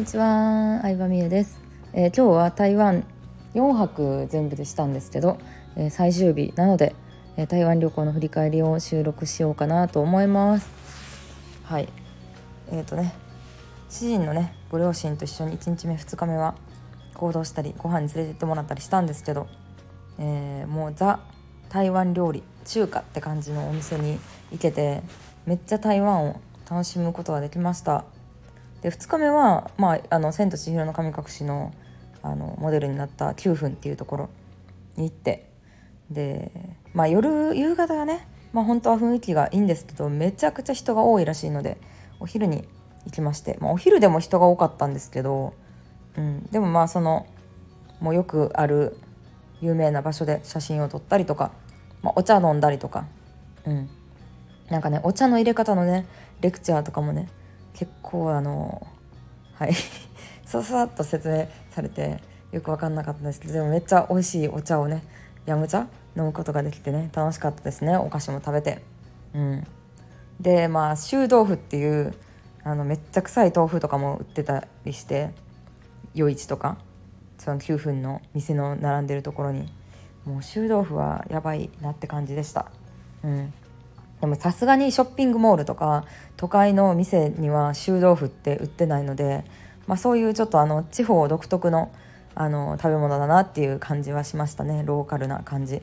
にちは、相葉美優です、えー、今日は台湾4泊全部でしたんですけど、えー、最終日。なので、えー、台湾旅行の振り返りを収録しようかなと思います。はい。えっ、とね主人のねご両親と一緒に1日目2日目は行動したりご飯に連れてってもらったりしたんですけど、えもうザ台湾料理中華って感じのお店に行けてめっちゃ台湾を楽しむことができました。で2日目は、まあ、あの千と千尋の神隠しのあのモデルになった9分っていうところに行ってで、まあ、夜夕方はね、まあ、本当は雰囲気がいいんですけどめちゃくちゃ人が多いらしいのでお昼に行きまして、まあ、お昼でも人が多かったんですけど、うん、でもまあそのもうよくある有名な場所で写真を撮ったりとか、まあ、お茶飲んだりとか、うん、なんかねお茶の入れ方のねレクチャーとかもね結構あのはい。ささっと説明されてよく分かんなかったんですけどでもめっちゃ美味しいお茶をねヤム茶飲むことができてね楽しかったですねお菓子も食べて。うん。でまあ臭豆腐っていうあのめっちゃ臭い豆腐とかも売ってたりして夜市とかその9分の店の並んでるところにもう臭豆腐はやばいなって感じでした。うん。でもさすがにショッピングモールとか都会の店には臭豆腐って売ってないので、まあ、そういうちょっとあの地方独特のあの食べ物だなっていう感じはしましたね。ローカルな感じ。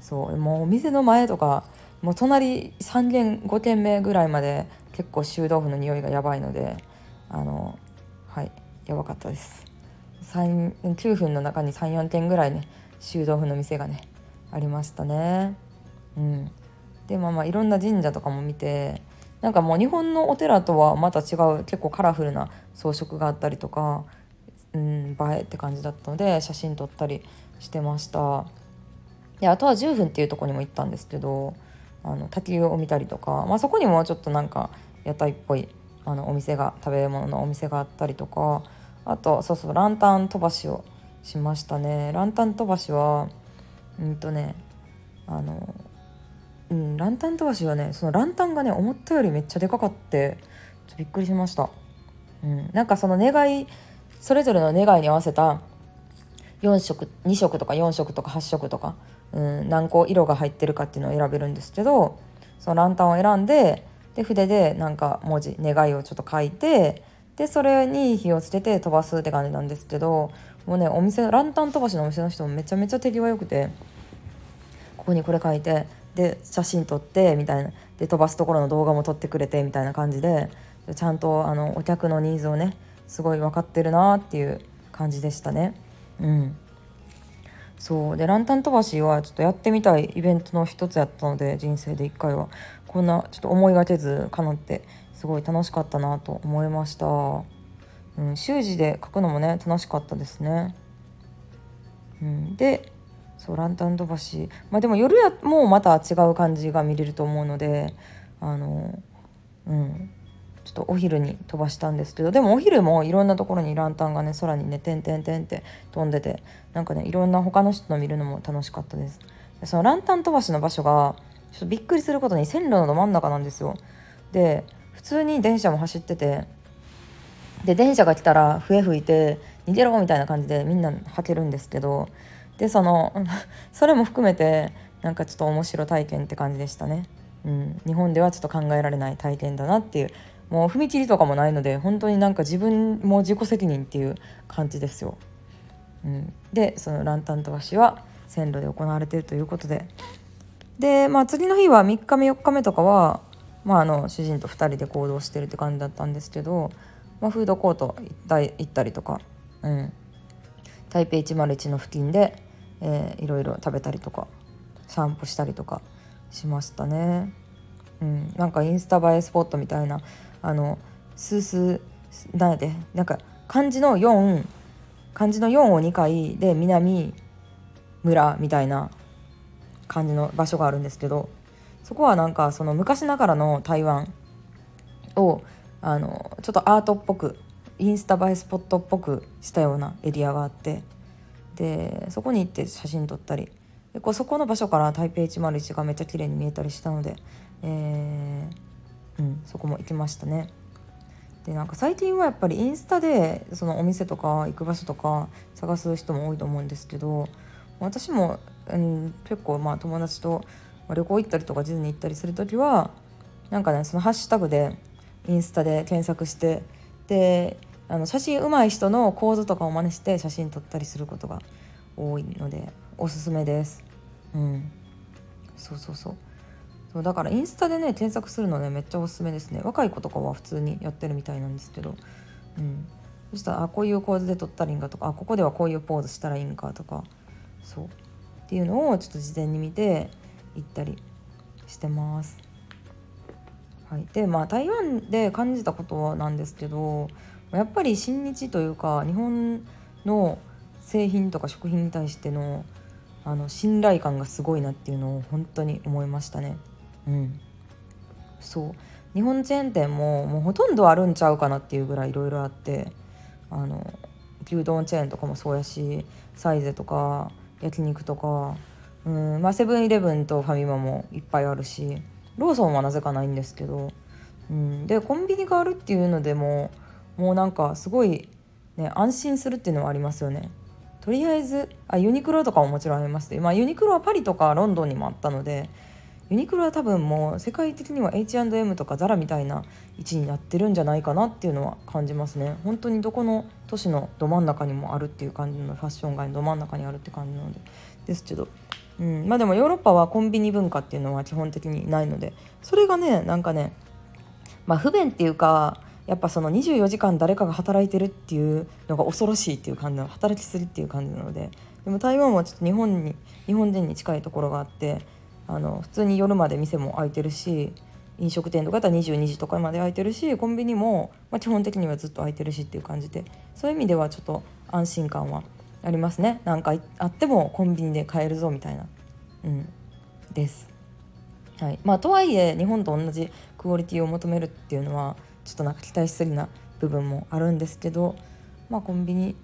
そう。もうお店の前とかもう隣3軒5軒目ぐらいまで結構臭豆腐の匂いがやばいのであのはい。やばかったです。9分の中に34軒ぐらいね臭豆腐の店がねありましたね。うん。でまあまあいろんな神社とかも見てなんかもう日本のお寺とはまた違う結構カラフルな装飾があったりとか、うん、映えって感じだったので写真撮ったりしてました。であとは10分っていうとこにも行ったんですけどあの滝を見たりとか、まあ、そこにもちょっとなんか屋台っぽいあのお店が食べ物のお店があったりとかあとそうそうランタン飛ばしをしましたね。ランタン飛ばしはうんとねあのうん、ランタン飛ばしはねそのランタンがね思ったよりめっちゃでかかってびっくりしました、うん、なんかその願いそれぞれの願いに合わせた4色2色とか4色とか8色とか、うん、何個色が入ってるかっていうのを選べるんですけどそのランタンを選んでで筆でなんか文字願いをちょっと書いてでそれに火をつけて飛ばすって感じなんですけどもうねお店ランタン飛ばしのお店の人もめちゃめちゃ手際よくてここにこれ書いてで写真撮ってみたいな。で飛ばすところの動画も撮ってくれてみたいな感じで。ちゃんとあのお客のニーズをねすごい分かってるなっていう感じでしたね。うん。そう。でランタン飛ばしはちょっとやってみたいイベントの一つやったので人生で1回は。こんなちょっと思いがけずかなってすごい楽しかったなと思いました、うん、習字で書くのもね楽しかったですね、うん、でそうランタン飛ばし。まあでも夜やもうまた違う感じが見れると思うのであのうん。ちょっとお昼に飛ばしたんですけどでもお昼もいろんなところにランタンがね空にねてんてんてんって飛んでてなんかねいろんな他の人の見るのも楽しかったです。そのランタン飛ばしの場所がちょっとびっくりすることに線路のど真ん中なんですよ。で普通に電車も走っててで電車が来たら笛吹いて逃げろみたいな感じでみんなはけるんですけどでその それも含めてなんかちょっと面白体験って感じでしたね。うん、日本ではちょっと考えられない体験だなっていう。もう踏切とかもないので本当になんか自分も自己責任っていう感じですよ。うん、でそのランタン飛ばしは線路で行われているということで。で、まあ、次の日は3日目4日目とかは、まあ、あの主人と2人で行動してるって感じだったんですけど、まあ、フードコート行った行ったりとか、うん、台北101の付近でえー、いろいろ食べたりとか散歩したりとかしましたね。うん、なんかインスタ映えスポットみたいなあのスースーなんやでなんか漢字の4漢字の4を2回で南村みたいな感じの場所があるんですけどそこはなんかその昔ながらの台湾をあのちょっとアートっぽくインスタ映えスポットっぽくしたようなエリアがあってでそこに行って写真撮ったり。でこうそこの場所から台北101がめっちゃ綺麗に見えたりしたので、えー、うん、そこも行きましたね。でなんか最近はやっぱりインスタでそのお店とか行く場所とか探す人も多いと思うんですけど私も、うん、結構まあ友達と旅行行ったりとかディズニー行ったりする時はなんかねそのハッシュタグでインスタで検索してであの写真上手い人の構図とかを真似して写真撮ったりすることが多いのでおすすめです。うん、そうそうそう。そうだからインスタでね検索するのねめっちゃおすすめですね。若い子とかは普通にやってるみたいなんですけど、うん、そしたらあこういう構図で撮ったらいいんかとかあここではこういうポーズしたらいいんかとか。そう。っていうのをちょっと事前に見て行ったりしてます。はい、でまあ台湾で感じたことなんですけどやっぱり親日というか日本の製品とか食品に対してのあの信頼感がすごいなっていうのを本当に思いましたね。うん、そう。日本チェーン店ももうほとんどあるんちゃうかなっていうぐらいいろいろあってあの牛丼チェーンとかもそうやしサイゼとか焼肉とかうん。まあセブンイレブンとファミマもいっぱいあるしローソンはなぜかないんですけど、うん、でコンビニがあるっていうのでももうなんかすごい、ね、安心するっていうのはありますよね。とりあえずあユニクロとかももちろんありますまあ、ユニクロはパリとかロンドンにもあったのでユニクロは多分もう世界的には H&M とか ZARA みたいな位置になってるんじゃないかなっていうのは感じますね。本当にどこの都市のど真ん中にもあるっていう感じのファッション街のど真ん中にあるって感じなのでですけど、うん、まあでもヨーロッパはコンビニ文化っていうのは基本的にないので。それがねなんかねまあ不便っていうかやっぱその24時間誰かが働いてるっていうのが恐ろしいっていう感じの働きすぎっていう感じなのででも台湾はちょっと日本に日本人に近いところがあってあの普通に夜まで店も開いてるし飲食店とかだったら22時とかまで開いてるしコンビニも、まあ、基本的にはずっと開いてるしっていう感じでそういう意味ではちょっと安心感はありますね。なんかあってもコンビニで買えるぞみたいな。うん。です。はい。まあ、とはいえ日本と同じクオリティを求めるっていうのはちょっとなんか期待しすぎな部分もあるんですけどまあコンビニ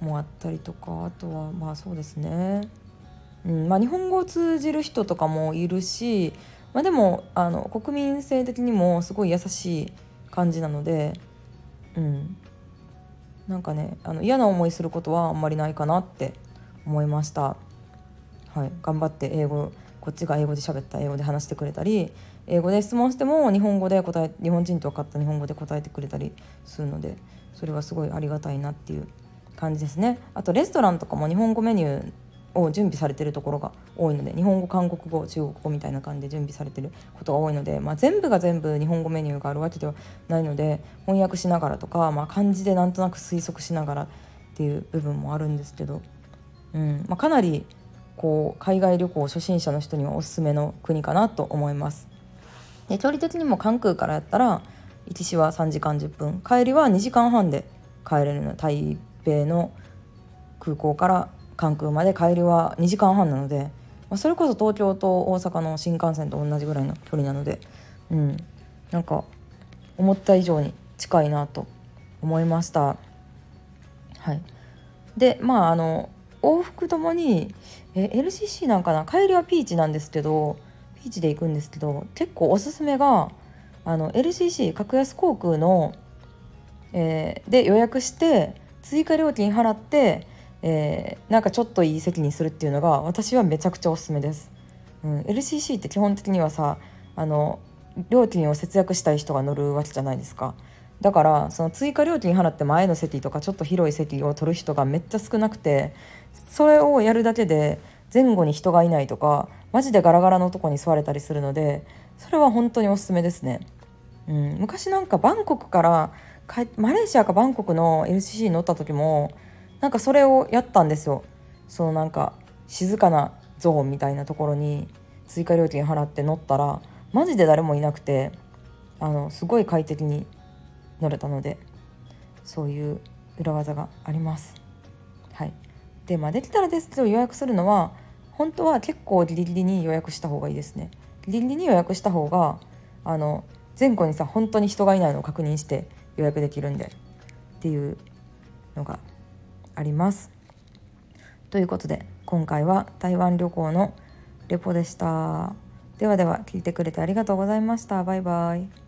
もあったりとかあとはまあそうですね。うんまあ、日本語を通じる人とかもいるし、まあ、でもあの国民性的にもすごい優しい感じなので、うん、なんかねあの嫌な思いすることはあんまりないかなって思いました。はい、頑張って英語こっちが英語で喋った英語で話してくれたり英語で質問しても日本語で答え日本人と分かった日本語で答えてくれたりするのでそれはすごいありがたいなっていう感じですね。あとレストランとかも日本語メニューを準備されてるところが多いので日本語韓国語中国語みたいな感じで準備されてることが多いので、まあ、全部が全部日本語メニューがあるわけではないので翻訳しながらとか、まあ、漢字でなんとなく推測しながらっていう部分もあるんですけど、うん。まあ、かなりこう海外旅行初心者の人にはおすすめの国かなと思います。で距離的にも関空からやったら行きしは3時間10分帰りは2時間半で帰れるの台北の空港から関空まで帰りは2時間半なので、まあ、それこそ東京と大阪の新幹線と同じぐらいの距離なので、うん、なんか思った以上に近いなと思いました。はい、でまああの往復ともにえ LCC なんかな？帰りはピーチなんですけどピーチで行くんですけど結構おすすめがあの LCC 格安航空の、えー、で予約して追加料金払ってえー、なんかちょっといい席にするっていうのが私はめちゃくちゃおすすめです。うん、LCC って基本的にはさあの料金を節約したい人が乗るわけじゃないですか。だからその追加料金払って前の席とかちょっと広い席を取る人がめっちゃ少なくてそれをやるだけで前後に人がいないとかマジでガラガラのとこに座れたりするのでそれは本当におすすめですね。うん、昔なんかバンコクからマレーシアかバンコクの LCC に乗った時もなんかそれをやったんですよそのなんか静かなゾーンみたいなところに追加料金払って乗ったらマジで誰もいなくてあのすごい快適に乗れたのでそういう裏技があります。はい、でまあできたらですけど予約するのは本当は結構ギリギリに予約した方がいいですね。ギリギリに予約した方があの前後にさ本当に人がいないのを確認して予約できるんでっていうのがあります。ということで今回は台湾旅行のレポでした。ではでは聞いてくれてありがとうございました。バイバイ。